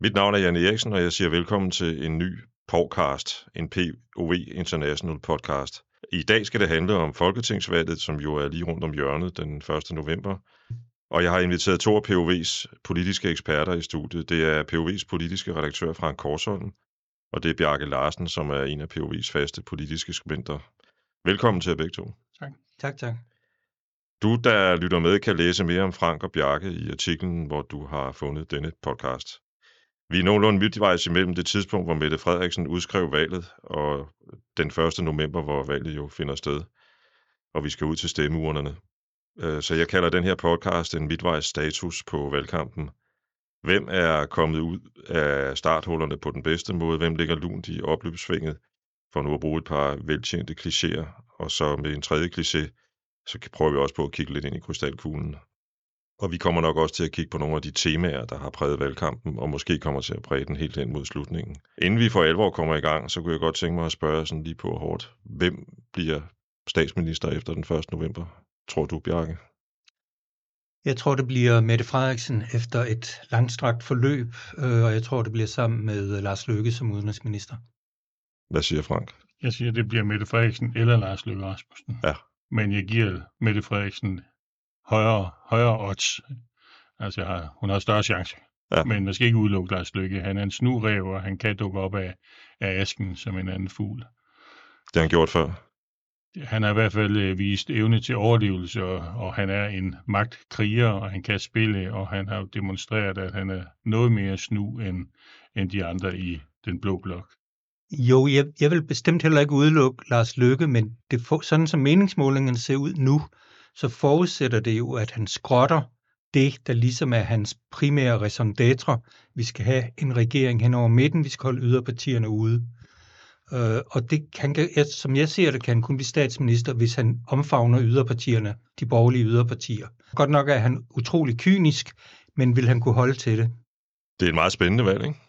Mit navn er Jan Eriksen, og jeg siger velkommen til en ny podcast, en POV International podcast. I dag skal det handle om Folketingsvalget, som jo er lige rundt om hjørnet den 1. november. Og jeg har inviteret to af POV's politiske eksperter i studiet. Det er POV's politiske redaktør Frank Korsholm, og det er Bjarke Larsen, som er en af POV's faste politiske skribenter. Velkommen til jer begge to. Tak. Tak, tak. Du, der lytter med, kan læse mere om Frank og Bjarke i artiklen, hvor du har fundet denne podcast. Vi er nogenlunde midtvejs imellem det tidspunkt, hvor Mette Frederiksen udskrev valget, og den 1. november, hvor valget jo finder sted, og vi skal ud til stemmeurnerne. Øh, så jeg kalder den her podcast en midtvejs status på valgkampen. Hvem er kommet ud af starthullerne på den bedste måde? Hvem ligger lunt i opløbsvinget? For nu at bruge et par veltjente klichéer. Og så med en tredje kliché, så prøver vi også på at kigge lidt ind i krystalkuglen. Og vi kommer nok også til at kigge på nogle af de temaer, der har præget valgkampen, og måske kommer til at præge den helt hen mod slutningen. Inden vi for alvor kommer i gang, så kunne jeg godt tænke mig at spørge sådan lige på hårdt. Hvem bliver statsminister efter den 1. november, tror du, Bjarke? Jeg tror, det bliver Mette Frederiksen efter et langstrakt forløb, øh, og jeg tror, det bliver sammen med Lars Løkke som udenrigsminister. Hvad siger Frank? Jeg siger, det bliver Mette Frederiksen eller Lars Løkke Rasmussen. Ja. Men jeg giver Mette Frederiksen højere, højere odds. Altså, jeg har, hun har større chance. Ja. Men man skal ikke udelukke Lars Lykke. Han er en snurev, og han kan dukke op af, af asken som en anden fugl. Det har han gjort før? Han har i hvert fald øh, vist evne til overlevelse, og, og han er en magtkriger, og han kan spille, og han har demonstreret, at han er noget mere snu end, end de andre i den blå blok. Jo, jeg, jeg vil bestemt heller ikke udelukke Lars Lykke, men det, sådan som meningsmålingerne ser ud nu, så forudsætter det jo, at han skrotter det, der ligesom er hans primære raison d'être. Vi skal have en regering hen over midten, vi skal holde yderpartierne ude. Øh, og det kan, som jeg ser det, kan han kun blive statsminister, hvis han omfavner yderpartierne, de borgerlige yderpartier. Godt nok er han utrolig kynisk, men vil han kunne holde til det? Det er et meget spændende valg, ikke?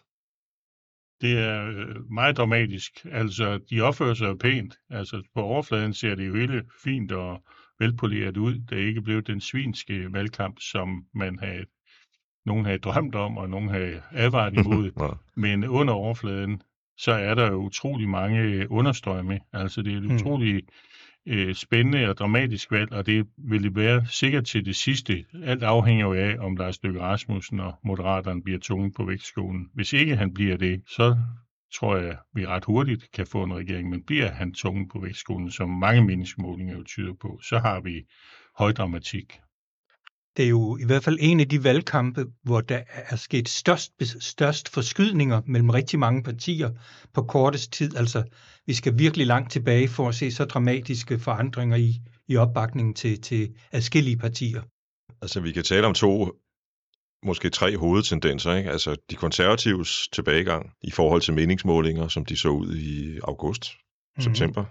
Det er øh, meget dramatisk. Altså, de opfører sig pænt. Altså, på overfladen ser det jo hele fint og velpoleret ud. Det er ikke blevet den svinske valgkamp, som man havde, nogen havde drømt om, og nogen havde advaret imod. ja. Men under overfladen, så er der jo utrolig mange understrømme. Altså det er et hmm. utrolig øh, spændende og dramatisk valg, og det vil det være sikkert til det sidste. Alt afhænger jo af, om Lars Løkke Rasmussen og Moderaterne bliver tunge på vægtskolen. Hvis ikke han bliver det, så tror jeg, vi ret hurtigt kan få en regering, men bliver han tunge på vægtskolen, som mange meningsmålinger jo tyder på, så har vi høj dramatik. Det er jo i hvert fald en af de valgkampe, hvor der er sket størst, størst forskydninger mellem rigtig mange partier på kortest tid. Altså, vi skal virkelig langt tilbage for at se så dramatiske forandringer i, i opbakningen til, til adskillige partier. Altså, vi kan tale om to måske tre hovedtendenser. Ikke? Altså de konservatives tilbagegang i forhold til meningsmålinger, som de så ud i august, mm-hmm. september.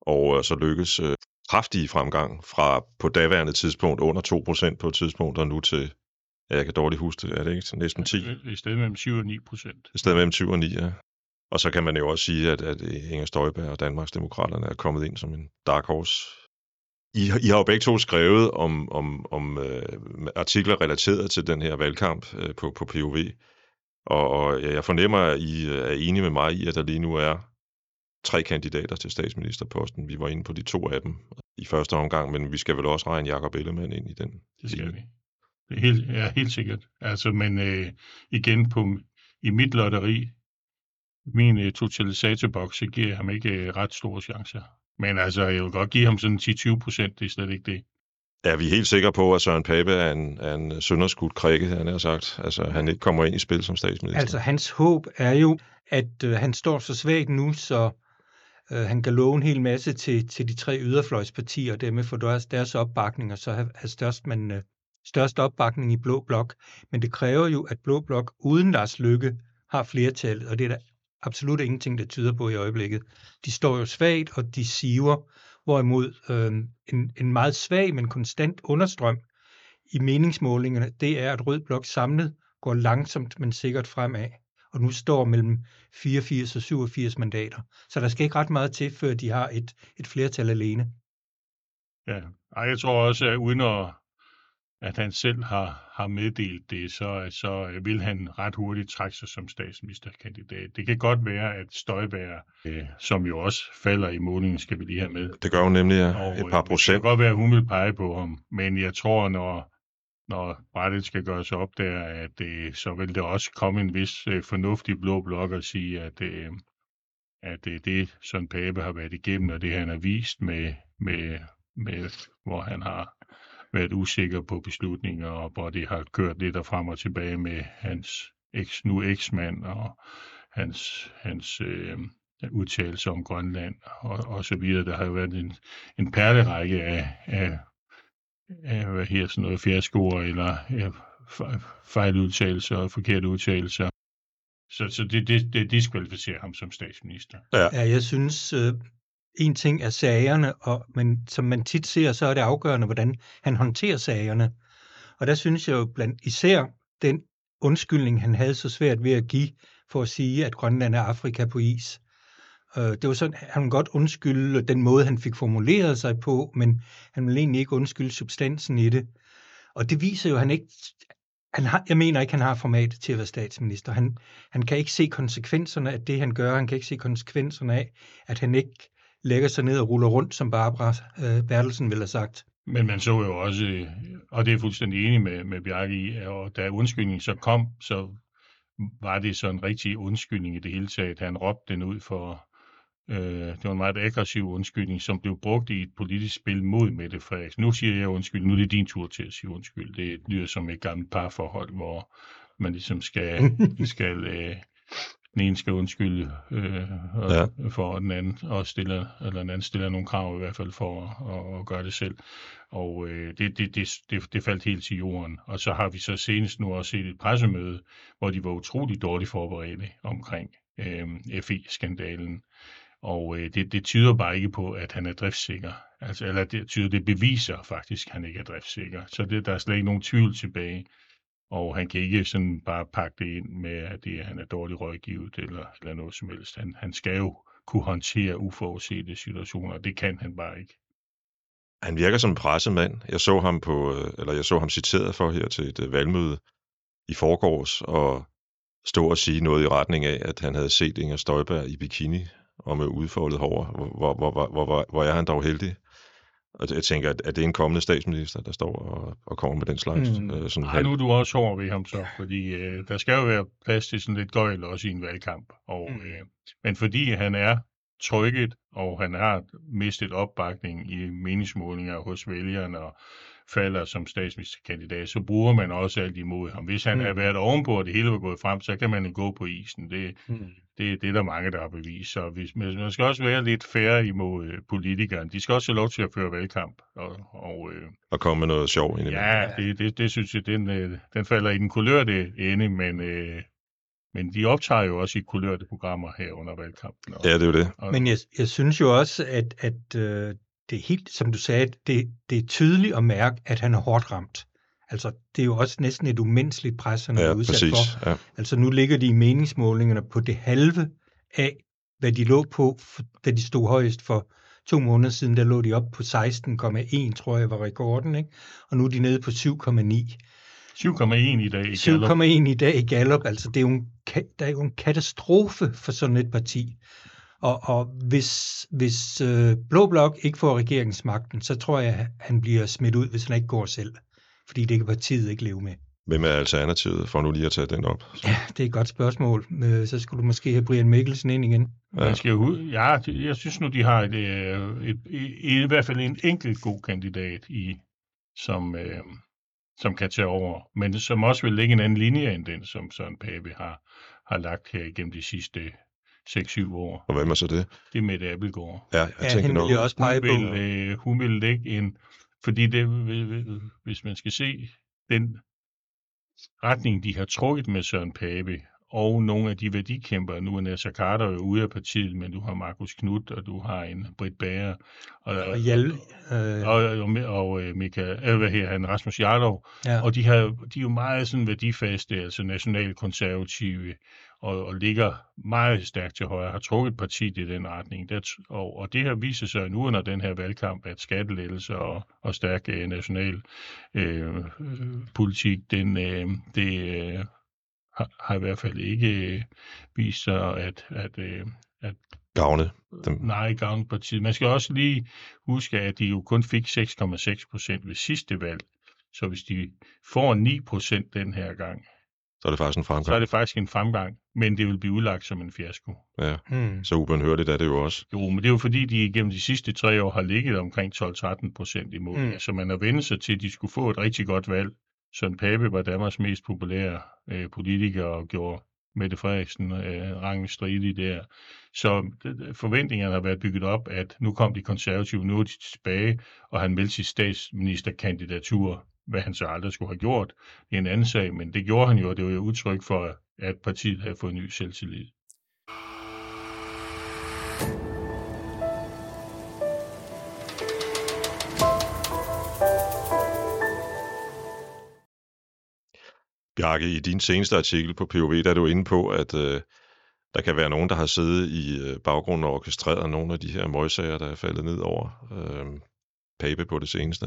Og øh, så lykkes øh, kraftig fremgang fra på daværende tidspunkt under 2% på et tidspunkt, og nu til, ja, jeg kan dårligt huske det, er det ikke? Næsten 10? I stedet mellem 7 og 9 procent. I stedet mellem 7 og 9, ja. Og så kan man jo også sige, at, at Inger Støjberg og Danmarksdemokraterne er kommet ind som en dark horse i, I har jo begge to skrevet om, om, om øh, artikler relateret til den her valgkamp øh, på, på POV, og, og jeg fornemmer, at I øh, er enige med mig i, at der lige nu er tre kandidater til statsministerposten. Vi var inde på de to af dem i første omgang, men vi skal vel også regne Jakob Ellemann ind i den. Det skal vi. Det er helt, ja, helt sikkert. Altså, men øh, igen på, i mit lotteri, min øh, totalisatorboks, giver jeg ham ikke øh, ret store chancer. Men altså, jeg vil godt give ham sådan 10-20 procent, det er slet ikke det. Er vi helt sikre på, at Søren Pape er en, er en sønderskudt krikke, han har sagt? Altså, han ikke kommer ind i spil som statsminister? Altså, hans håb er jo, at øh, han står så svagt nu, så øh, han kan love en hel masse til, til de tre yderfløjspartier, og dermed få deres, deres opbakning, og så have, have størst, men, øh, størst opbakning i Blå Blok. Men det kræver jo, at Blå Blok uden Lars Lykke har flertallet, og det er der absolut ingenting, der tyder på i øjeblikket. De står jo svagt, og de siver, hvorimod øh, en, en meget svag, men konstant understrøm i meningsmålingerne, det er, at Rød Blok samlet går langsomt, men sikkert fremad. Og nu står mellem 84 og 87 mandater. Så der skal ikke ret meget til, før de har et, et flertal alene. Ja, Ej, jeg tror også, at uden at at han selv har, har meddelt det, så, så vil han ret hurtigt trække sig som statsministerkandidat. Det kan godt være, at Støjberg, øh, som jo også falder i målingen, skal vi lige have med. Det gør jo nemlig ja, Og, et øh, par Det procent. kan godt være, at hun vil pege på ham, men jeg tror, når, når brættet skal gøres op der, at øh, så vil der også komme en vis øh, fornuftig blå blok og sige, at, øh, at det er det, Søren Pape har været igennem, og det han har vist med, med, med hvor han har været usikker på beslutninger, og hvor det har kørt lidt og frem og tilbage med hans eks, nu eksmand og hans, hans øh, udtalelser om Grønland og, og så videre. Der har jo været en, en perlerække af, af, af hvad her, sådan noget fiaskoer eller ja, fe- fejludtalelser og forkerte udtalelser. Så, så det, det, det diskvalificerer ham som statsminister. Ja, jeg synes, øh, en ting er sagerne, og, men som man tit ser, så er det afgørende, hvordan han håndterer sagerne. Og der synes jeg jo blandt især den undskyldning, han havde så svært ved at give for at sige, at Grønland er Afrika på is. Øh, det var sådan, han ville godt undskylde den måde, han fik formuleret sig på, men han ville egentlig ikke undskylde substansen i det. Og det viser jo, at han ikke... Han har, jeg mener ikke, han har formatet til at være statsminister. Han, han kan ikke se konsekvenserne af det, han gør. Han kan ikke se konsekvenserne af, at han ikke lægger sig ned og ruller rundt, som Barbara øh, Bertelsen ville have sagt. Men man så jo også, øh, og det er jeg fuldstændig enig med, med Bjarke i, og da undskyldningen så kom, så var det så en rigtig undskyldning i det hele taget. Han råbte den ud for, øh, det var en meget aggressiv undskyldning, som blev brugt i et politisk spil mod Mette Frederiksen. Nu siger jeg undskyld, nu er det din tur til at sige undskyld. Det lyder som et gammelt parforhold, hvor man ligesom skal, skal øh, den ene skal undskylde øh, og, Ja. for, at den anden og stiller, eller den anden stiller nogle krav i hvert fald for at, at, gøre det selv. Og øh, det, det, det, det, det faldt helt til jorden. Og så har vi så senest nu også set et pressemøde, hvor de var utrolig dårligt forberedte omkring øh, FE-skandalen. Og øh, det, det tyder bare ikke på, at han er driftssikker. Altså, eller det tyder, det beviser faktisk, at han ikke er driftssikker. Så det, der er slet ikke nogen tvivl tilbage. Og han kan ikke sådan bare pakke det ind med, at det, han er dårligt rådgivet eller, eller noget som helst. Han, han skal jo kunne håndtere uforudsete situationer, og det kan han bare ikke. Han virker som en pressemand. Jeg så ham på, øh, eller jeg så ham citeret for her til et øh, valgmøde i forgårs, og stå og sige noget i retning af, at han havde set Inger Støjberg i bikini og med udfoldet hår. Hvor, hvor, hvor, hvor, hvor, hvor er han dog heldig? Og jeg tænker, at, at det er en kommende statsminister, der står og, og kommer med den slags. Mm. Mm. Øh, sådan Ej, nu er du også hård ved ham så, fordi øh, der skal jo være plads til sådan lidt gøjl også i en valgkamp. Og, Mm. øh, men fordi han er trykket, og han har mistet opbakning i meningsmålinger hos vælgerne og falder som statsministerkandidat, så bruger man også alt imod ham. Hvis han Mm. havde været ovenpå, og det hele var gået frem, så kan man jo gå på isen. Det, Mm. det, det er der mange, der har bevist. Så hvis, men man skal også være lidt færre imod øh, politikerne. De skal også have lov til at føre valgkamp. Og, og øh, og komme med noget sjov ind Ja, det, det, det synes jeg, den, øh, den falder i den kulørte ende, men, øh, men de optager jo også i kulørte programmer her under valgkampen. Og, ja, det er jo det. og, Men jeg, jeg synes jo også, at, at øh, det er helt, som du sagde, det, det er tydeligt at mærke, at han er hårdt ramt. Altså, det er jo også næsten et umenneskeligt pres, han er Ja, udsat præcis. for. Ja. Altså, nu ligger de i meningsmålingerne på det halve af, hvad de lå på, da de stod højest for to måneder siden. Der lå de op på 16,1, tror jeg var rekorden, ikke? Og nu er de nede på 7,9. 7,1 i dag i Gallup. 7,1 i dag i Gallup, altså det er jo en, der er jo en katastrofe for sådan et parti. Og, og hvis, hvis øh, Blå Blok ikke får regeringsmagten, så tror jeg, at han bliver smidt ud, hvis han ikke går selv. Fordi det kan partiet ikke leve med. Hvem er alternativet, for nu lige at tage den op? Ja, det er et godt spørgsmål. Øh, Så skulle du måske have Brian Mikkelsen ind igen. Ja. Man skal ud- ja, jeg synes nu, de har et, øh, et, i, i hvert fald en enkelt god kandidat i, som, øh, som kan tage over, men som også vil lægge en anden linje end den, som Søren Pape har, har lagt her igennem de sidste 6-7 år. Og hvem er så det? Det er Mette Abelgaard. Ja, jeg Ja, tænker hende nok. vil jeg også pege hun på. vil, øh, hun vil lægge en, fordi det, hvis man skal se den retning, de har trukket med Søren Pape, og nogle af de værdikæmper. Nu er Nasser Carter jo ude af partiet, men du har Markus Knudt, og du har en Britt Bager. Og, og, Hjal, øh... og, og, og øh, Michael, øh, hvad her, han, Rasmus Jarlov. Ja. Og de, har, de er jo meget sådan værdifaste, altså nationalkonservative, og, og ligger meget stærkt til højre, har trukket partiet i den retning. Det, og, og det har vist sig nu under den her valgkamp, at skattelettelser og, og stærk øh, national øh, politik, den, øh, det øh, har, har i hvert fald ikke øh, vist sig at, at, øh, at gavne dem. Nej, gavne partiet. Man skal også lige huske, at de jo kun fik 6,6 procent ved sidste valg. Så hvis de får 9 procent den her gang, så er det faktisk en fremgang. Så er det faktisk en fremgang, men det vil blive udlagt som en fiasko. Ja, hmm. så ubenhørligt er det jo også. Jo, men det er jo fordi, de gennem de sidste tre år har ligget omkring 12-13 procent i mål. Hmm. Så man har vendt sig til, at de skulle få et rigtig godt valg. Søren Pape var Danmarks mest populære øh, politiker og gjorde Mette Frederiksen øh, rangen stridig der. Så forventningerne har været bygget op, at nu kom de konservative, nu er de tilbage, og han meldte sit statsministerkandidatur hvad han så aldrig skulle have gjort. Det er en anden sag, men det gjorde han jo, og det var jo udtryk for, at partiet havde fået ny selvtillid. Bjarke, i din seneste artikel på POV, der er du inde på, at øh, der kan være nogen, der har siddet i øh, baggrunden og orkestreret nogle af de her møgsager, der er faldet ned over øh, Pape på det seneste.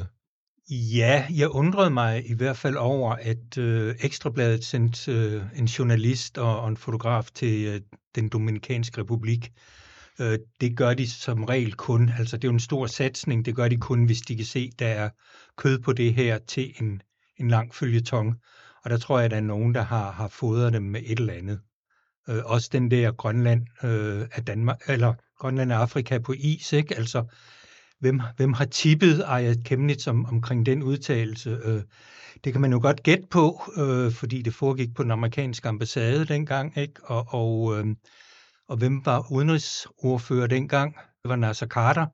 Ja, jeg undrede mig i hvert fald over, at øh, Ekstrabladet sendte øh, en journalist og, og en fotograf til øh, den Dominikanske Republik. Øh, det gør de som regel kun, altså det er jo en stor satsning, det gør de kun, hvis de kan se, der er kød på det her til en, en lang følgetong. Og der tror jeg, at der er nogen, der har, har fodret dem med et eller andet. Øh, også den der Grønland øh, af Danmark, eller Grønland og Afrika på is, ikke? Altså, hvem, hvem har tippet Aya Kemnitz om, omkring den udtalelse? Øh, det kan man jo godt gætte på, øh, fordi det foregik på den amerikanske ambassade dengang, ikke? Og, og, øh, og hvem var udenrigsordfører dengang? Det var Nasser Carter,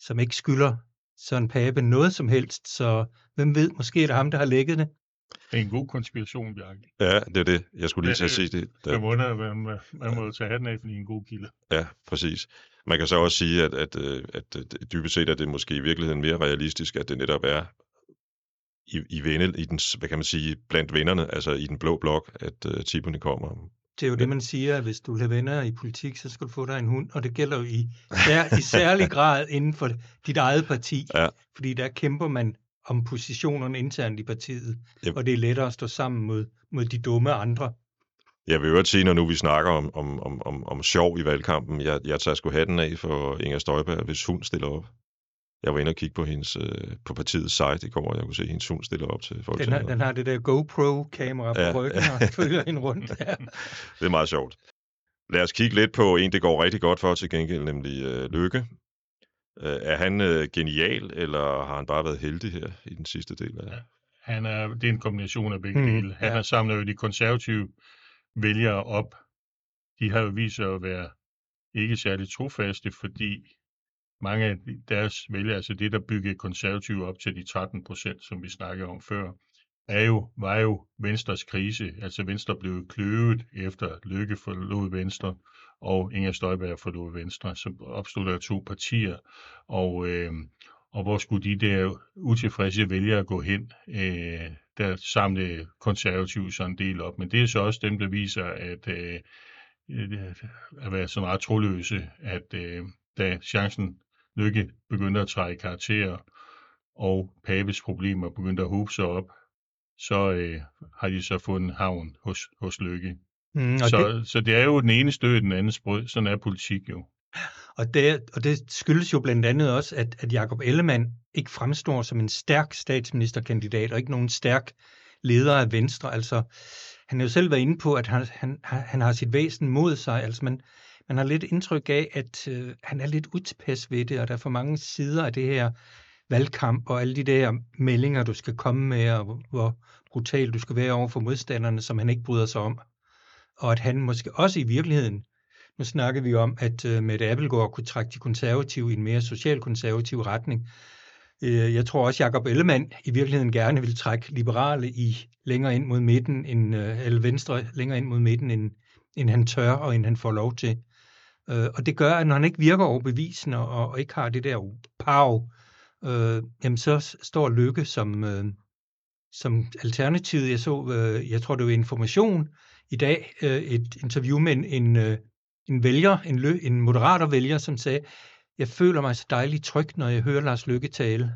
som ikke skylder Søren Pape noget som helst, så hvem ved, måske er det ham, der har lægget det. Det er en god konspiration, Bjarke. Ja, det er det. Jeg skulle lige til at sige det. Man må, man, man må tage hatten af, fordi en god kilde. Ja, præcis. Man kan så også sige, at, at, øh, at, at dybest set er det måske i virkeligheden mere realistisk, at det netop er i, i, vende, i den, hvad kan man sige, blandt vennerne, altså i den blå blok, at uh, tipperne kommer. Det er jo det, man siger, at hvis du vil venner i politik, så skal du få dig en hund, og det gælder jo i, sær, i særlig grad inden for dit eget parti, ja. fordi der kæmper man om positionerne internt i partiet, yep. og det er lettere at stå sammen mod, mod de dumme andre. Jeg vil jo sige, når nu vi snakker om, om, om, om, om sjov i valgkampen, jeg, jeg tager sgu hatten af for Inger Støjberg, hvis hun stiller op. Jeg var inde og kigge på, hendes, øh, på partiets site i går, og jeg kunne se, at hendes hund stiller op til folk. Den har, den har det der GoPro-kamera på ja, ryggen ja. og følger hende rundt. Ja. det er meget sjovt. Lad os kigge lidt på en, det går rigtig godt for til gengæld, nemlig øh, Lykke. Øh, er han øh, genial, eller har han bare været heldig her i den sidste del af... Ja. Han er, det er en kombination af begge mm, dele. Han ja. har samlet jo de konservative vælgere op. De har jo vist sig at være ikke særlig trofaste, fordi mange af deres vælgere, altså det, der byggede konservative op til de 13 procent, som vi snakkede om før, er jo, var jo Venstres krise. Altså Venstre blev kløvet efter Lykke forlod Venstre, og Inger Støjberg forlod Venstre. som opstod der to partier, og, øh, og hvor skulle de der utilfredse vælgere gå hen? Øh, der samlede konservative så en del op. Men det er så også dem, der viser, at øh, at være så meget troløse, at øh, da chancen Lykke begyndte at trække karakterer, og Pabes problemer begyndte at håbe sig op, så øh, har de så fundet havn hos, hos Lykke. Mm, så, det... så det er jo den ene stød den anden sprød. Sådan er politik jo. Og det, og det skyldes jo blandt andet også, at, at Jakob Ellemann ikke fremstår som en stærk statsministerkandidat, og ikke nogen stærk leder af Venstre. Altså, han har jo selv været inde på, at han, han, han har sit væsen mod sig. Altså, man, man har lidt indtryk af, at øh, han er lidt utilpas ved det, og der er for mange sider af det her valgkamp, og alle de der meldinger, du skal komme med, og hvor brutal du skal være over for modstanderne, som han ikke bryder sig om. Og at han måske også i virkeligheden, nu snakker vi om, at uh, Mette Appelgaard kunne trække de konservative i en mere socialkonservativ retning, Øh, jeg tror også, Jacob Ellemann i virkeligheden gerne vil trække liberale i længere ind mod midten, end, øh, eller venstre længere ind mod midten, end, end han tør og end han får lov til. Øh, og det gør, at når han ikke virker overbevisende og, og ikke har det der pow, øh, jamen så står Lykke som, øh, som alternativ. Jeg så, øh, jeg tror det var Information i dag, øh, et interview med en, en, øh, en vælger, en, lø, en moderater vælger, som sagde, jeg føler mig så dejligt tryg, når jeg hører Lars Lykke tale.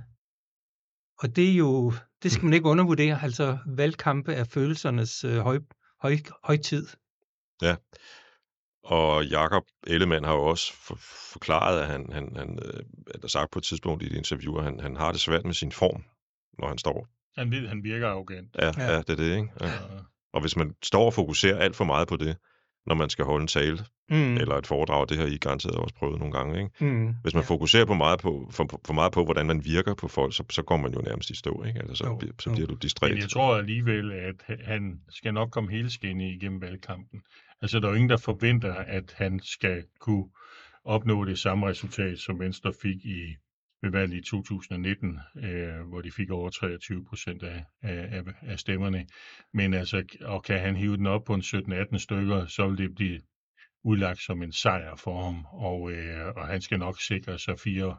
Og det er jo, det skal man ikke undervurdere, altså valgkampe er følelsernes øh, høj, høj, højtid. Ja, og Jakob Ellemann har jo også for, forklaret, at han, han, han øh, er sagt på et tidspunkt i et interview, at han, han har det svært med sin form, når han står. Han ved, han virker arrogant. Ja, ja. ja det er det, ikke? Ja. Og hvis man står og fokuserer alt for meget på det, når man skal holde en tale mm. eller et foredrag, det har I garanteret også prøvet nogle gange, ikke? Mm. Hvis man ja. fokuserer på meget på, for, for meget på, hvordan man virker på folk, så, så går man jo nærmest i stå, ikke? Altså, så, jo, så bliver du distræt. Men jeg tror alligevel, at han skal nok komme hele skinne igennem valgkampen. Altså, der er jo ingen, der forventer, at han skal kunne opnå det samme resultat, som Venstre fik i ved valget i 2019, øh, hvor de fik over 23 procent af, af, af stemmerne. Men altså, og kan han hive den op på en 17-18 stykker, så vil det blive udlagt som en sejr for ham, og, øh, og han skal nok sikre sig fire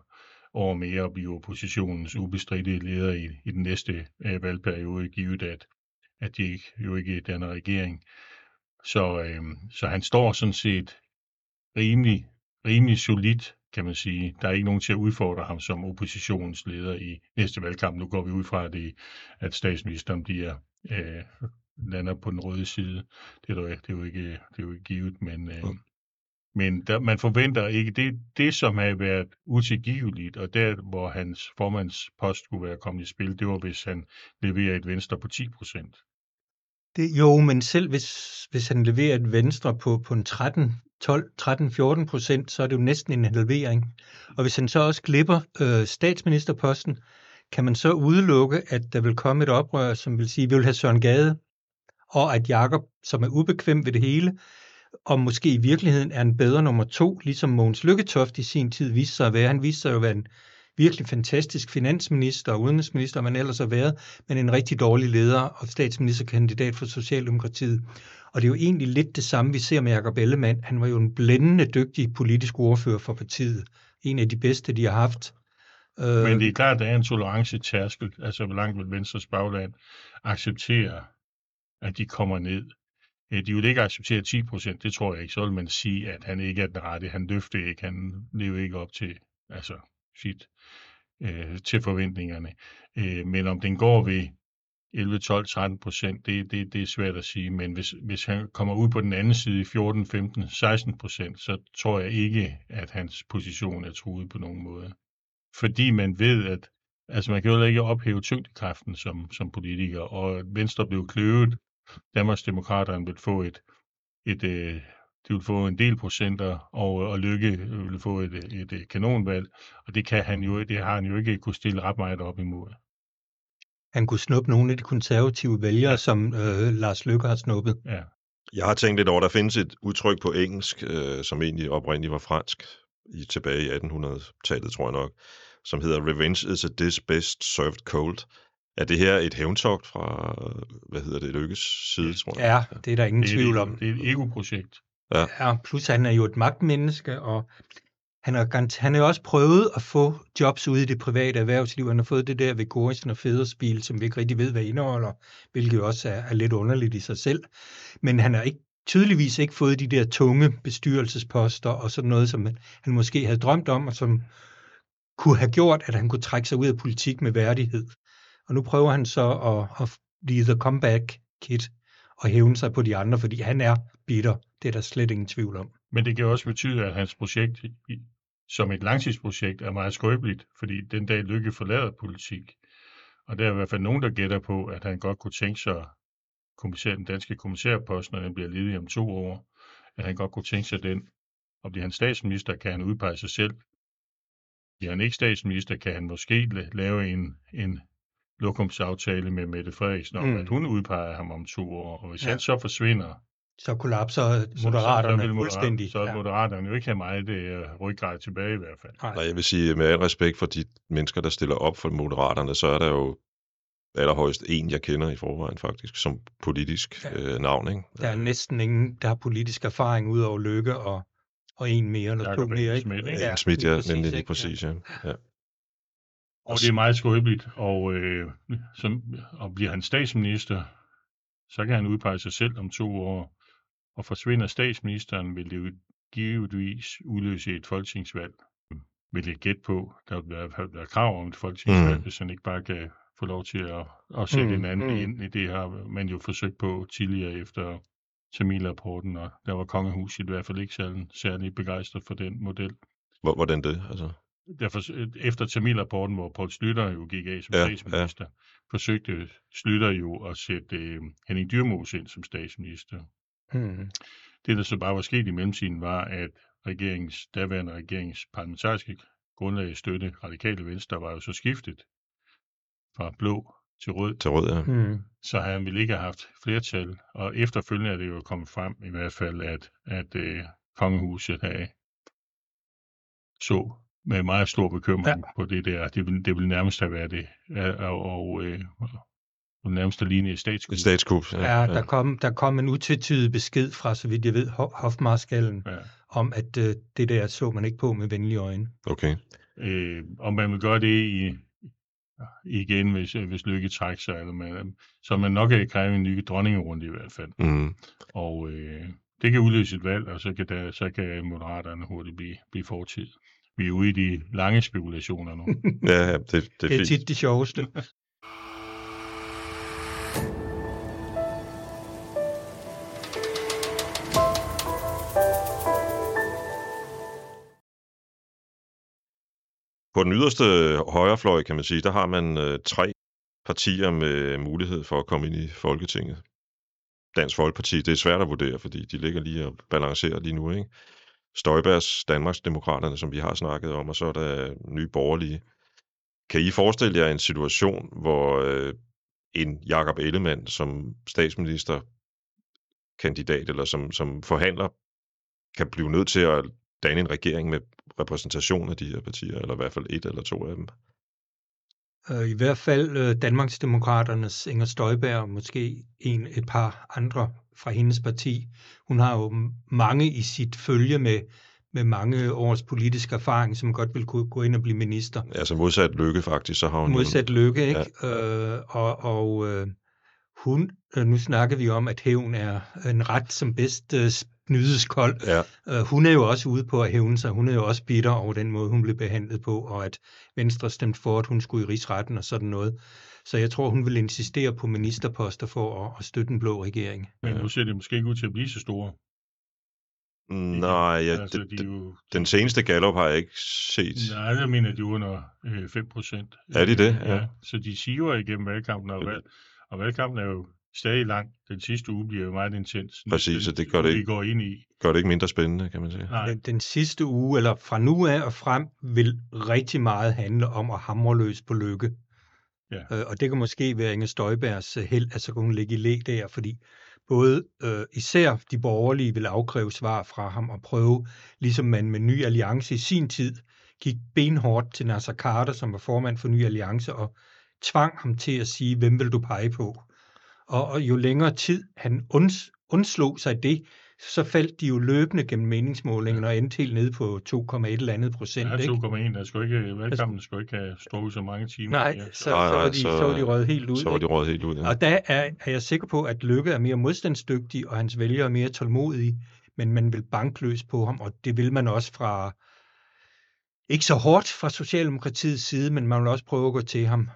år mere og blive oppositionens ubestridte leder i, i den næste øh, valgperiode, givet at, at de ikke, jo ikke danner regering. Så, øh, så han står sådan set rimelig, rimelig solidt kan man sige. Der er ikke nogen til at udfordre ham som oppositionsleder i næste valgkamp. Nu går vi ud fra, det, at statsministeren bliver øh, lander på den røde side. Det er, jo, det er jo ikke, det er jo ikke givet, men, øh, mm. men der, man forventer ikke det, det, som har været utilgiveligt, og der, hvor hans formandspost skulle være kommet i spil, det var, hvis han leverer et venstre på 10 procent. Det, jo, men selv hvis, hvis han leverer et venstre på, på en 13 12, 13-14 procent, så er det jo næsten en halvering. Og hvis han så også glipper øh, statsministerposten, kan man så udelukke, at der vil komme et oprør, som vil sige, at vi vil have Søren Gade, og at Jakob, som er ubekvem ved det hele, og måske i virkeligheden er en bedre nummer to, ligesom Mogens Lykketoft i sin tid viste sig at være. Han viste sig jo at være en virkelig fantastisk finansminister og udenrigsminister, man ellers har været, men en rigtig dårlig leder og statsministerkandidat for Socialdemokratiet. Og det er jo egentlig lidt det samme, vi ser med Jacob Ellemann. Han var jo en blændende dygtig politisk ordfører for partiet. En af de bedste, de har haft. Øh, men det er klart, at der er en tolerance-tærskel, altså hvor langt vil Venstres bagland acceptere, at de kommer ned. Øh, de vil ikke acceptere 10 procent, det tror jeg ikke. Så vil man sige, at han ikke er den rette. Han løfter ikke, han lever ikke op til altså, fit øh, til forventningerne. Øh, men om den går ved 11, 12, 13 procent, det, det, det er svært at sige, men hvis, hvis han kommer ud på den anden side i 14, 15, 16 procent, så tror jeg ikke, at hans position er truet på nogen måde. Fordi man ved, at altså man kan jo ikke ophæve tyngdekraften som, som politiker, og Venstre blev kløvet. Danmarks Demokraterne vil få et, et, et øh, de vil få en del procenter, og, og Lykke vil få et, et, et kanonvalg, og det kan han jo, det har han jo ikke kunne stille ret meget op imod han kunne snuppe nogle af de konservative vælgere, som øh, Lars Løkke har snuppet. Ja. Jeg har tænkt lidt over, der findes et udtryk på engelsk, øh, som egentlig oprindeligt var fransk, i, tilbage i 1800-tallet, tror jeg nok, som hedder Revenge is a dish best served cold. Er det her et hævntogt fra, hvad hedder det, Lykkes side, tror jeg? Ja, det er der ingen det er tvivl om. Det er et ego-projekt. Ja. ja, plus han er jo et magtmenneske, og han har, han har også prøvet at få jobs ude i det private erhvervsliv. Han har fået det der ved Gorisen og Federspil, som vi ikke rigtig ved, hvad indeholder, hvilket jo også er, er lidt underligt i sig selv. Men han har ikke tydeligvis ikke fået de der tunge bestyrelsesposter og sådan noget, som han måske havde drømt om, og som kunne have gjort, at han kunne trække sig ud af politik med værdighed. Og nu prøver han så at, at blive the comeback kid og hævne sig på de andre, fordi han er bitter. Det er der slet ingen tvivl om. Men det kan også betyde, at hans projekt som et langtidsprojekt er meget skrøbeligt, fordi den dag Lykke forlader politik, og der er i hvert fald nogen, der gætter på, at han godt kunne tænke sig kommissær, den danske kommissærpost, når den bliver ledig om to år, at han godt kunne tænke sig den. Og bliver han statsminister, kan han udpege sig selv. Bliver han ikke statsminister, kan han måske lave en, en lokumsaftale med Mette Frederiksen om, mm. at hun udpeger ham om to år. Og hvis ja. han så forsvinder, Så kollapser så, så, så moderaterne vil fuldstændig. så moderaterne jo ikke have meget øh, ryggrad tilbage i hvert fald. Nej. Nej, jeg vil sige, med al respekt for de mennesker, der stiller op for Moderaterne, så er der jo allerhøjst en, jeg kender i forvejen faktisk, som politisk Ja. øh, navn, ikke? Der er næsten ingen, der har politisk erfaring ud over Lykke og, og en mere eller to mere. Ikke? Schmidt, ikke? Ja, Schmidt, ja, lige nemlig lige ikke? præcis, ja. ja. Og det er meget skrøbeligt, og, øh, som, og bliver han statsminister, så kan han udpege sig selv om to år, og forsvinder statsministeren, vil det givetvis udløse et folketingsvalg. Vil jeg gætte på, der vil være, krav om et folketingsvalg, Mm. hvis han ikke bare kan få lov til at, at sætte Mm, en anden mm. ind i det har man jo forsøgt på tidligere efter Tamil-rapporten, og der var kongehuset i hvert fald ikke særlig, særlig begejstret for den model. Hvor- Hvordan det? Altså, Derfor, efter Tamil-rapporten, hvor Poul Slytter jo gik af som ja. statsminister, ja. forsøgte Slytter jo at sætte øh, Henning Dyrmose ind som statsminister. Hmm. Det, der så bare var sket i mellemtiden, var, at regeringens, daværende regerings parlamentariske grundlag støtte radikale venstre var jo så skiftet fra blå til rød, til rød, ja. Hmm. så han ville ikke have haft flertal, og efterfølgende er det jo kommet frem i hvert fald, at, at øh, kongehuset havde så med meget stor bekymring ja. på det der. Det vil, det vil nærmest have været det, og, og øh, og nærmest at ligne et statskup. Statskup, ja. Ja, der kom, der kom en utvetydig besked fra, så vidt jeg ved, Ho- hofmarskallen, Ja. om at øh, det der så man ikke på med venlige øjne. Okay. Øh, om man vil gøre det i, igen, hvis, hvis Lykke trækker sig, eller man, så man nok kan kræve en ny dronningerunde i hvert fald. Mm. Og øh, det kan udløse et valg, og så kan, der, så kan moderaterne hurtigt blive, blive fortid. Vi er ude i de lange spekulationer nu. Ja, ja, det, det er Det er tit det sjoveste. På den yderste højrefløj, kan man sige, der har man øh, tre partier med mulighed for at komme ind i Folketinget. Dansk Folkeparti, det er svært at vurdere, fordi de ligger lige og balancerer lige nu, ikke? Støjbergs Danmarksdemokraterne, som vi har snakket om, og så er der nye borgerlige. Kan I forestille jer en situation, hvor øh, en Jakob Ellemann som statsministerkandidat eller som, som forhandler kan blive nødt til at danne en regering med repræsentation af de her partier, eller i hvert fald et eller to af dem? Øh, I hvert fald øh, Danmarksdemokraternes Inger Støjberg, og måske en, et par andre fra hendes parti. Hun har jo mange i sit følge med, med mange års politisk erfaring, som godt vil kunne gå ind og blive minister. Altså modsat Lykke faktisk, så har hun Modsat Lykke, ikke? Ja. Øh, og og øh, hun, øh, nu snakker vi om, at hævn er en ret, som bedst øh, snydes kold. Ja, Øh, hun er jo også ude på at hævne sig. Hun er jo også bitter over den måde, hun blev behandlet på, og at Venstre stemte for, at hun skulle i rigsretten og sådan noget. Så jeg tror, hun vil insistere på ministerposter for at, at støtte en blå regering. Men nu ser det måske ikke ud til at blive så store. nej, ja, altså, det, de jo, den seneste Gallup har jeg ikke set. Nej, jeg mener, de er under øh, 5 procent. Er de det? Ja. Ja. Så de siver igennem valgkampen, og, valg, og valgkampen er jo stadig lang. Den sidste uge bliver jo meget intens. Præcis, og det gør det uge, Vi ikke. går ind i. Gør det ikke mindre spændende, kan man sige. Nej, Den, den sidste uge, eller fra nu af og frem, vil rigtig meget handle om at hamre løs på lykke. Ja. Øh, og det kan måske være Inger Støjbergs øh, held, at så kan hun ligge i læ der, fordi både øh, især de borgerlige vil afkræve svar fra ham og prøve, ligesom man med Ny Alliance i sin tid gik benhårdt til Nasser Carter, som var formand for Ny Alliance, og tvang ham til at sige, hvem vil du pege på? Og, og jo længere tid han unds, undslog sig det, så faldt de jo løbende gennem meningsmålingen og endte helt nede på 2,1 eller andet procent. ja, ikke? 2,1. Der skulle ikke, valgkampen skulle ikke have strukket så mange timer. Nej, Ja, så, Nej, så, nej, var de, så- så var de røget helt ud. Så var de råd helt ud. Ja. Og der er, er jeg sikker på, at Lykke er mere modstandsdygtig, og hans vælgere er mere tålmodige, men man vil bankløs på ham, og det vil man også fra, ikke så hårdt fra Socialdemokratiets side, men man vil også prøve at gå til ham,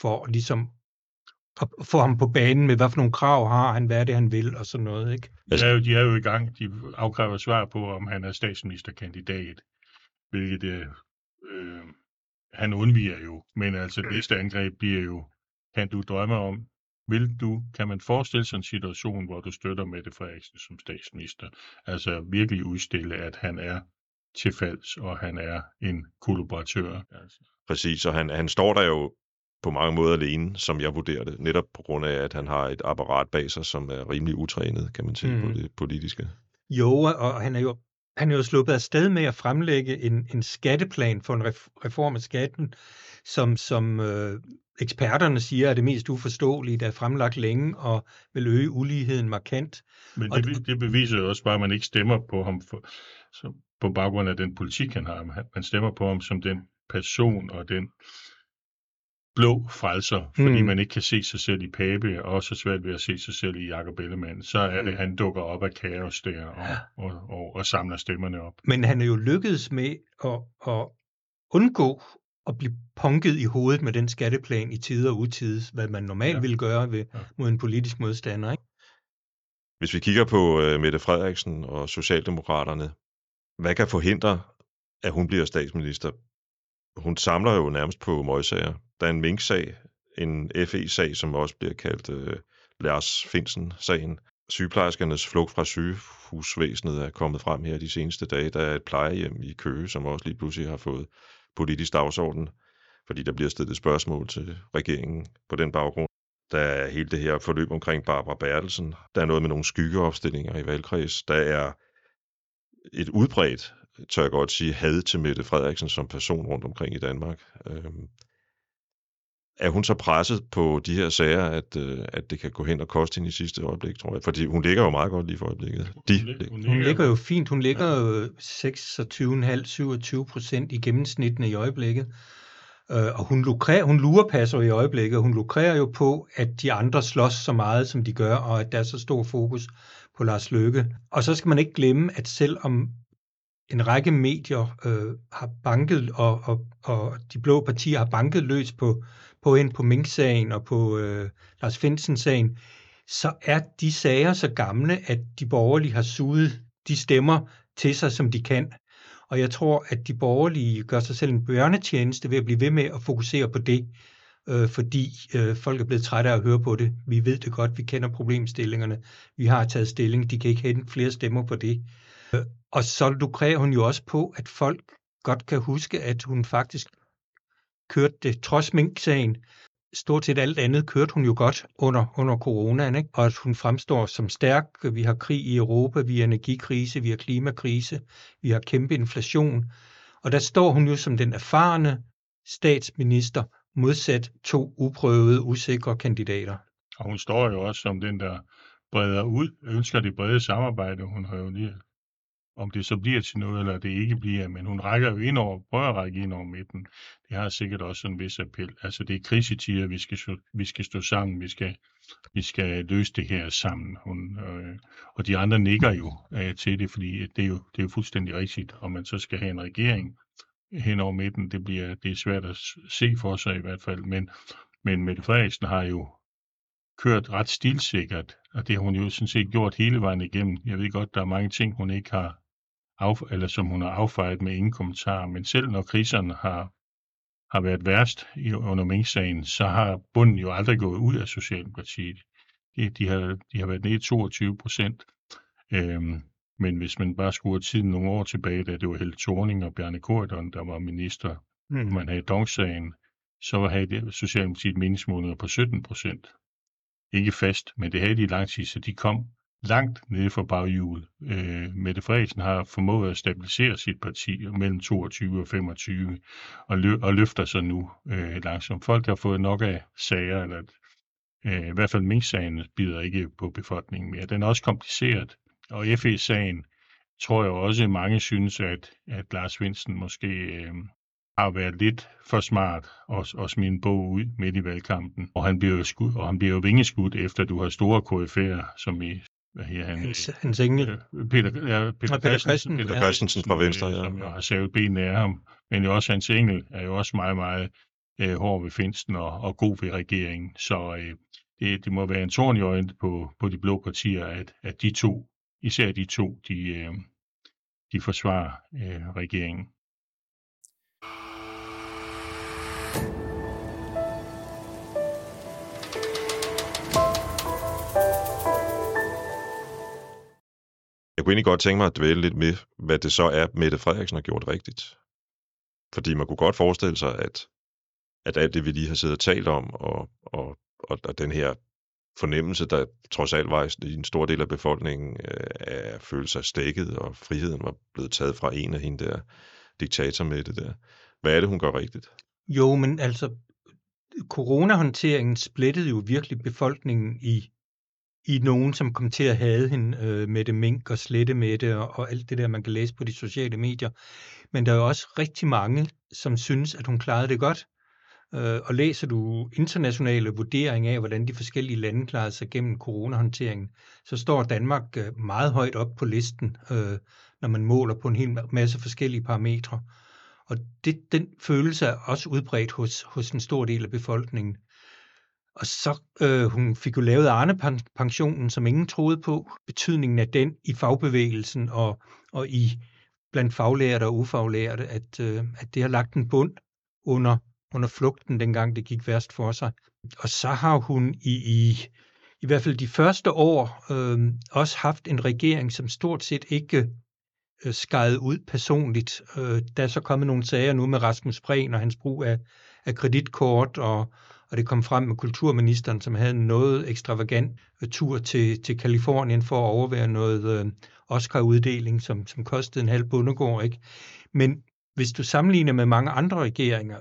for ligesom at få ham på banen med, hvad for nogle krav har han, hvad er det, han vil, og sådan noget, ikke? De er, jo, de er jo i gang. De afkræver svar på, om han er statsministerkandidat. Hvilket øh, øh, han undviger jo. Men altså, næste angreb bliver jo, kan du drømme om, vil du, kan man forestille sig en situation, hvor du støtter Mette Frederiksen som statsminister? Altså virkelig udstille, at han er tilfalds, og han er en kollaboratør. Altså. Præcis, og han, han står der jo på mange måder alene, som jeg vurderer det, netop på grund af, at han har et apparat bag sig, som er rimelig utrænet, kan man sige, mm. på det politiske. Jo, og han er jo, han er jo sluppet afsted med at fremlægge en, en skatteplan for en reform af skatten, som, som øh, eksperterne siger er det mest uforståelige, der er fremlagt længe og vil øge uligheden markant. Men det, det beviser jo også bare, at man ikke stemmer på ham for, så på baggrund af den politik, han har. Man stemmer på ham som den person og den blå frelser, fordi mm. man ikke kan se sig selv i Pape, og også svært ved at se sig selv i Jacob Ellemann, så er det, han dukker op af kaos der og, ja. og, og, og samler stemmerne op. Men han er jo lykkedes med at, at undgå at blive punket i hovedet med den skatteplan i tid og utid, hvad man normalt ja. ville gøre ved, ja. mod en politisk modstander. Ikke? Hvis vi kigger på uh, Mette Frederiksen og Socialdemokraterne, hvad kan forhindre, at hun bliver statsminister? Hun samler jo nærmest på møgsager. Der er en mink-sag, en FE-sag, som også bliver kaldt øh, Lars Finsen-sagen. Sygeplejerskernes flugt fra sygehusvæsenet er kommet frem her de seneste dage. Der er et plejehjem i Køge, som også lige pludselig har fået politisk dagsorden, fordi der bliver stillet spørgsmål til regeringen på den baggrund. Der er hele det her forløb omkring Barbara Bertelsen. Der er noget med nogle skyggeopstillinger i valgkreds. Der er et udbredt, tør jeg godt sige, had til Mette Frederiksen som person rundt omkring i Danmark. Øhm, er hun så presset på de her sager, at, øh, at det kan gå hen og koste hende i sidste øjeblik, tror jeg? Fordi hun ligger jo meget godt lige for øjeblikket. De, hun, ligger, hun, hun ligger jo fint. Hun ligger jo 26,5-27 procent i gennemsnittene i øjeblikket. Øh, og hun, lukrer, hun lurepasser i øjeblikket. Hun lukrer jo på, at de andre slås så meget, som de gør, og at der er så stor fokus på Lars Løkke. Og så skal man ikke glemme, at selvom en række medier øh, har banket, og, og, og de blå partier har banket løs på, på ind på Mink-sagen og på øh, Lars Finsen-sagen, så er de sager så gamle, at de borgerlige har suget de stemmer til sig, som de kan. Og jeg tror, at de borgerlige gør sig selv en børnetjeneste ved at blive ved med at fokusere på det, øh, fordi øh, folk er blevet trætte af at høre på det. Vi ved det godt, vi kender problemstillingerne, vi har taget stilling, de kan ikke hente flere stemmer på det. Og så lukrer hun jo også på, at folk godt kan huske, at hun faktisk kørte det, trods minksagen, stort set alt andet kørte hun jo godt under, under coronaen, ikke? og at hun fremstår som stærk. Vi har krig i Europa, vi har energikrise, vi har klimakrise, vi har kæmpe inflation. Og der står hun jo som den erfarne statsminister, modsat to uprøvede, usikre kandidater. Og hun står jo også som den, der breder ud, ønsker det brede samarbejde. Hun har jo lige om det så bliver til noget, eller det ikke bliver, men hun rækker jo ind over, prøver at række ind over midten. Det har sikkert også en vis appel. Altså det er krisetider, vi skal, vi skal stå sammen, vi skal, vi skal løse det her sammen. Hun, øh, og de andre nikker jo øh, til det, fordi det er, jo, det er jo fuldstændig rigtigt, om man så skal have en regering hen over midten, det, bliver, det er svært at se for sig i hvert fald, men, men Mette Frederiksen har jo kørt ret stilsikkert, og det har hun jo sådan set gjort hele vejen igennem. Jeg ved godt, der er mange ting, hun ikke har af, eller som hun har affejet med ingen kommentar. Men selv når kriserne har, har været værst i, under Mink-sagen, så har bunden jo aldrig gået ud af Socialdemokratiet. De, de, har, de har været nede i 22 procent. Øhm, men hvis man bare skruer tiden nogle år tilbage, da det var Helle Thorning og Bjarne Korydon, der var minister, mm. man havde Dong-sagen, så havde Socialdemokratiet meningsmålinger på 17 procent. Ikke fast, men det havde de i lang tid, så de kom langt nede for baghjulet. Øh, Mette Frederiksen har formået at stabilisere sit parti mellem 22 og 25, og, lø- og løfter sig nu øh, langsomt. Folk har fået nok af sager, eller øh, i hvert fald Mink-sagen bider ikke på befolkningen mere. Den er også kompliceret, og FE-sagen tror jeg også, at mange synes, at, at Lars Vindsen måske øh, har været lidt for smart og, og smide en bog ud midt i valgkampen. Og han bliver jo, skud, og han bliver jo vingeskudt efter, at du har store KF'er, som i hvad her han? Hans, hans engel. Øh, Peter, ja, Peter, Peter Christensen. Peter ja. Christensen fra Venstre, ja. Som jo har savet benene af ham. Men jo også hans engel er jo også meget, meget øh, hård ved finsten og, og god ved regeringen. Så øh, det, det må være en tårn i øjnene på, på de blå partier, at, at de to, især de to, de, øh, de forsvarer øh, regeringen. Kunne egentlig godt tænke mig at dvæle lidt med, hvad det så er, Mette Frederiksen har gjort rigtigt. Fordi man kunne godt forestille sig, at at alt det, vi lige har siddet og talt om, og, og, og, og den her fornemmelse, der trods alt var i en stor del af befolkningen, øh, at føle sig stækket, og friheden var blevet taget fra en af hende der diktator med det der. Hvad er det, hun gør rigtigt? Jo, men altså, coronahåndteringen splittede jo virkelig befolkningen i, i nogen, som kom til at have hende øh, med det mink og slette med det, og, og alt det der, man kan læse på de sociale medier. Men der er jo også rigtig mange, som synes, at hun klarede det godt. Øh, og læser du internationale vurderinger af, hvordan de forskellige lande klarede sig gennem coronahåndteringen, så står Danmark øh, meget højt op på listen, øh, når man måler på en hel masse forskellige parametre. Og det, den følelse er også udbredt hos, hos en stor del af befolkningen. Og så øh, hun fik jo lavet Arne-pensionen, som ingen troede på, betydningen af den i fagbevægelsen og, og i blandt faglærte og ufaglærte, at, øh, at det har lagt en bund under under flugten, dengang det gik værst for sig. Og så har hun i, i, i hvert fald de første år øh, også haft en regering, som stort set ikke øh, skejede ud personligt. Øh, der er så kommet nogle sager nu med Rasmus Prehn og hans brug af, af kreditkort, og, og det kom frem med kulturministeren, som havde en noget ekstravagant tur til, til Kalifornien for at overvære noget øh, Oscar-uddeling, som, som kostede en halv bundegård. Ikke? Men hvis du sammenligner med mange andre regeringer,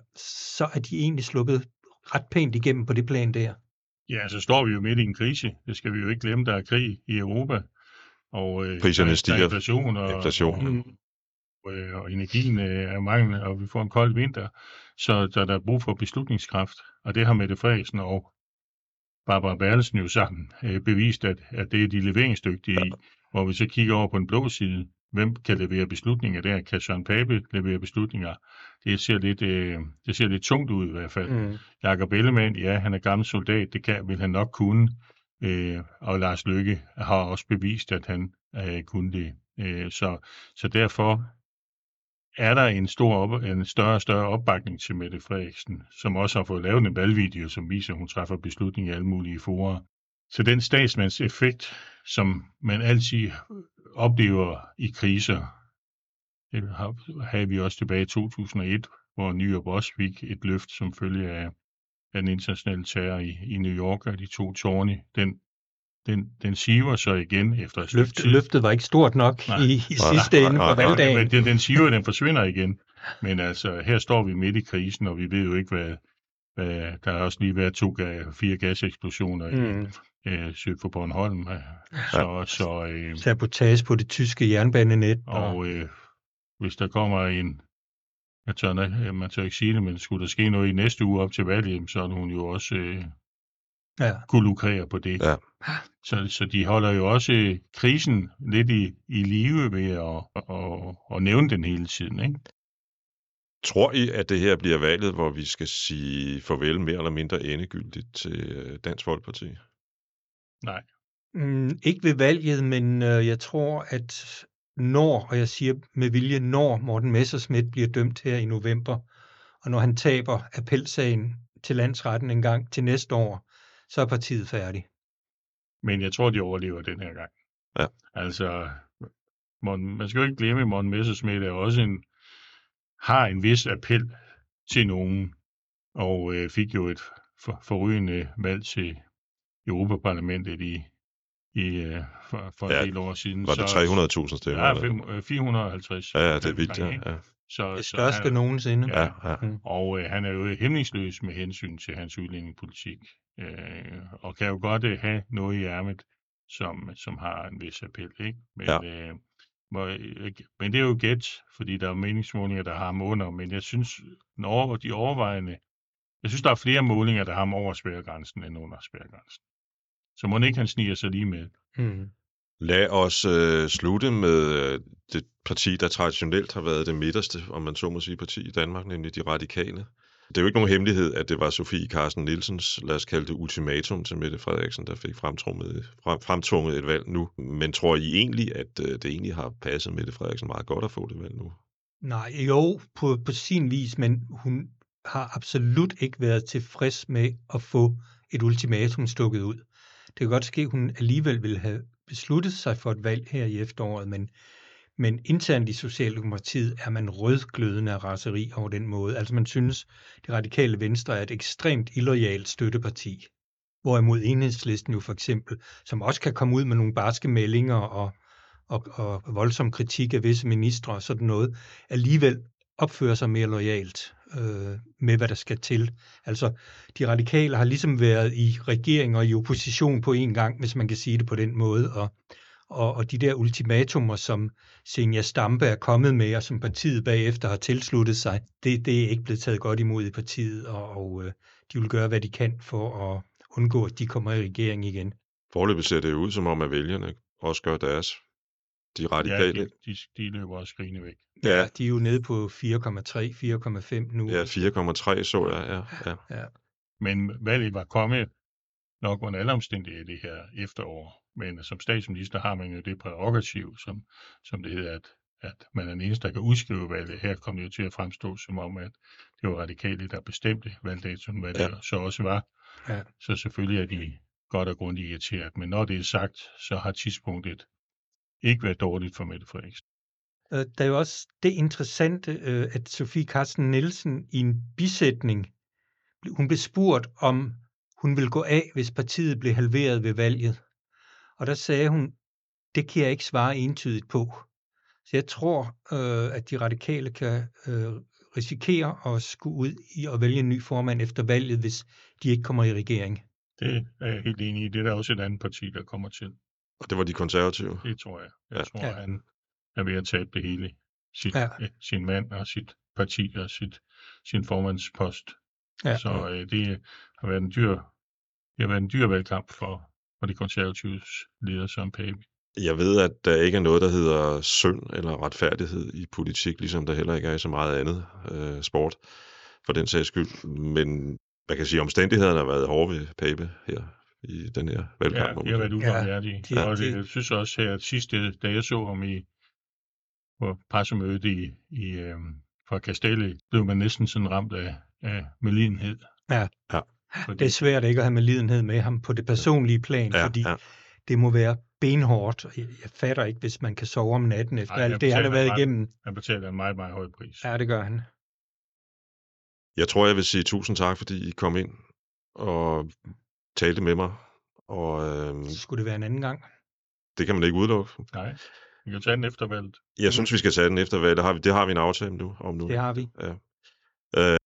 så er de egentlig sluppet ret pænt igennem på det plan der. Ja, så står vi jo midt i en krise. Det skal vi jo ikke glemme, der er krig i Europa. Og øh, Priserne stiger. Der er inflation, og, inflation. Og, og, øh, og energien øh, er manglende, og vi får en kold vinter. Så, så der er brug for beslutningskraft. Og det har Mette Frederiksen og Barbara Berlesen jo sammen øh, bevist, at, at det er de leveringsdygtige i. Hvor vi så kigger over på den blå side, hvem kan levere beslutninger der? Kan Søren Pape levere beslutninger? Det ser lidt, øh, det ser lidt tungt ud i hvert fald. Mm. Jakob Ellemann, ja, han er gammel soldat, det kan, vil han nok kunne. Øh, og Lars Lykke har også bevist, at han øh, kunne det. Øh, så, så derfor er der en, stor op, en større og større opbakning til Mette Frederiksen, som også har fået lavet en valgvideo, som viser, at hun træffer beslutninger i alle mulige forer. Så den statsmandseffekt, som man altid oplever i kriser. Det havde vi også tilbage i 2001, hvor New York også fik et løft som følge af, af den internationale terror i, i New York og de to tårne. Den, den, den siver så igen efter et Løft, tid. Løftet var ikke stort nok nej, i, i sidste ende på valgdagen. Men den, den siver, den forsvinder igen. Men altså, her står vi midt i krisen, og vi ved jo ikke, hvad, hvad der er også lige været to, fire gaseksplosioner mm øh, syd for Bornholm. Øh, så, så, øh, Sabotage på det tyske jernbanenet. Og, og øh, hvis der kommer en, jeg tør, man tør ikke sige det, men skulle der ske noget i næste uge op til valget, så er hun jo også øh, ja. kunne lukrere på det. Ja. Så, så de holder jo også krisen lidt i, i live ved at, at, at nævne den hele tiden. Ikke? Tror I, at det her bliver valget, hvor vi skal sige farvel mere eller mindre endegyldigt til øh, Dansk Folkeparti? Nej. Mm, ikke ved valget, men øh, jeg tror, at når, og jeg siger med vilje, når Morten Messerschmidt bliver dømt her i november, og når han taber appelsagen til landsretten en gang til næste år, så er partiet færdig. Men jeg tror, de overlever den her gang. Ja. Altså, man skal jo ikke glemme, at Morten Messerschmidt er også en, har en vis appel til nogen, og øh, fik jo et for, forrygende valg til Europaparlamentet i, i øh, for, for ja, en del år siden. Var det 300.000 stemmer? Ja, 450. Ja, det er vildt, ja. ja. Så, det største så nogensinde. Ja, ja. Og øh, han er jo hæmningsløs med hensyn til hans udlændingepolitik, øh, og kan jo godt øh, have noget i ærmet, som, som har en vis appel. Ikke? Men, ja. øh, må, øh, men det er jo gæt, fordi der er meningsmålinger, der har ham under, men jeg synes, når de overvejende, jeg synes, der er flere målinger, der har ham over spærregrænsen end under spærregrænsen. Så må ikke han sniger sig lige med. Mm. Lad os øh, slutte med øh, det parti, der traditionelt har været det midterste, om man så må sige, parti i Danmark, nemlig de radikale. Det er jo ikke nogen hemmelighed, at det var Sofie Carsten Nielsens, lad os kalde det ultimatum til Mette Frederiksen, der fik fremtrummet, frem, fremtvunget et valg nu. Men tror I egentlig, at øh, det egentlig har passet Mette Frederiksen meget godt at få det valg nu? Nej, jo, på, på sin vis, men hun har absolut ikke været tilfreds med at få et ultimatum stukket ud. Det kan godt ske, at hun alligevel ville have besluttet sig for et valg her i efteråret, men, men internt i Socialdemokratiet er man rødglødende af raseri over den måde. Altså man synes, det radikale venstre er et ekstremt illoyalt støtteparti. Hvorimod enhedslisten jo for eksempel, som også kan komme ud med nogle barske meldinger og, og, og voldsom kritik af visse ministre og sådan noget, alligevel opfører sig mere lojalt øh, med, hvad der skal til. Altså, de radikale har ligesom været i regering og i opposition på en gang, hvis man kan sige det på den måde, og, og, og de der ultimatumer, som Senja Stampe er kommet med, og som partiet bagefter har tilsluttet sig, det, det er ikke blevet taget godt imod i partiet, og, og øh, de vil gøre, hvad de kan for at undgå, at de kommer i regering igen. Forløbet ser det ud som om, at vælgerne også gør deres. De Ja, radikale, de, de, de løber også skrigende væk. ja, De er jo nede på 4,3, 4,5 nu. ja 4,3 så jeg, ja, ja. Men valget var kommet nok under alle omstændigheder det her efterår. Men som statsminister har man jo det prærogativ, som, som det hedder, at, at man er den eneste, der kan udskrive valget. Her kom det jo til at fremstå som om, at det var radikale, der bestemte valgdatoen, hvad det Ja. så også var. Ja. Så selvfølgelig er de godt og grundigt irriteret. Men når det er sagt, så har tidspunktet ikke været dårligt for Mette Frederiksen. Øh, Der er jo også det interessante, øh, at Sofie Carsten Nielsen i en bisætning, hun blev spurgt, om hun ville gå af, hvis partiet blev halveret ved valget. Og der sagde hun, det kan jeg ikke svare entydigt på. Så jeg tror, øh, at de radikale kan øh, risikere at skulle ud i at vælge en ny formand efter valget, hvis de ikke kommer i regering. Det er jeg helt enig i. Det er der også et andet parti, der kommer til. Og det var de konservative. Det tror jeg. Jeg Ja. tror, Ja. han er ved at tabe det hele. Sit, Ja. ja. sin mand og sit parti og sit, sin formandspost. Ja. Så øh, det har været en dyr, det har været en dyr valgkamp for, for de konservatives leder Søren Pape. Jeg ved, at der ikke er noget, der hedder synd eller retfærdighed i politik, ligesom der heller ikke er i så meget andet øh, sport, for den sags skyld. Men man kan sige, at omstændighederne har været hårde ved Pape her i den her valgkamp. Ja, de har været ubarmhjertige. de- og det, jeg synes også her, at sidste, da jeg så ham i på pressemødet i, i øh, fra Castelli, blev man næsten sådan ramt af, af melidenhed. Ja. Ja. Fordi, Det er svært ikke at have med lidenhed med ham på det personlige plan, Ja, fordi ja. det må være benhårdt. Jeg, jeg fatter ikke, hvis man kan sove om natten efter Ej, alt det, han har været ret. igennem. han betaler en meget, meget høj pris. Ja, det gør han. Jeg tror, jeg vil sige tusind tak, fordi I kom ind og talte med mig. Og øh, Så skulle det være en anden gang. det kan man ikke udelukke. Nej, vi kan tage den efter valget. Jeg synes, vi skal tage den efter valget. Det har vi, det har vi en aftale nu, om nu. Det har vi. Øh,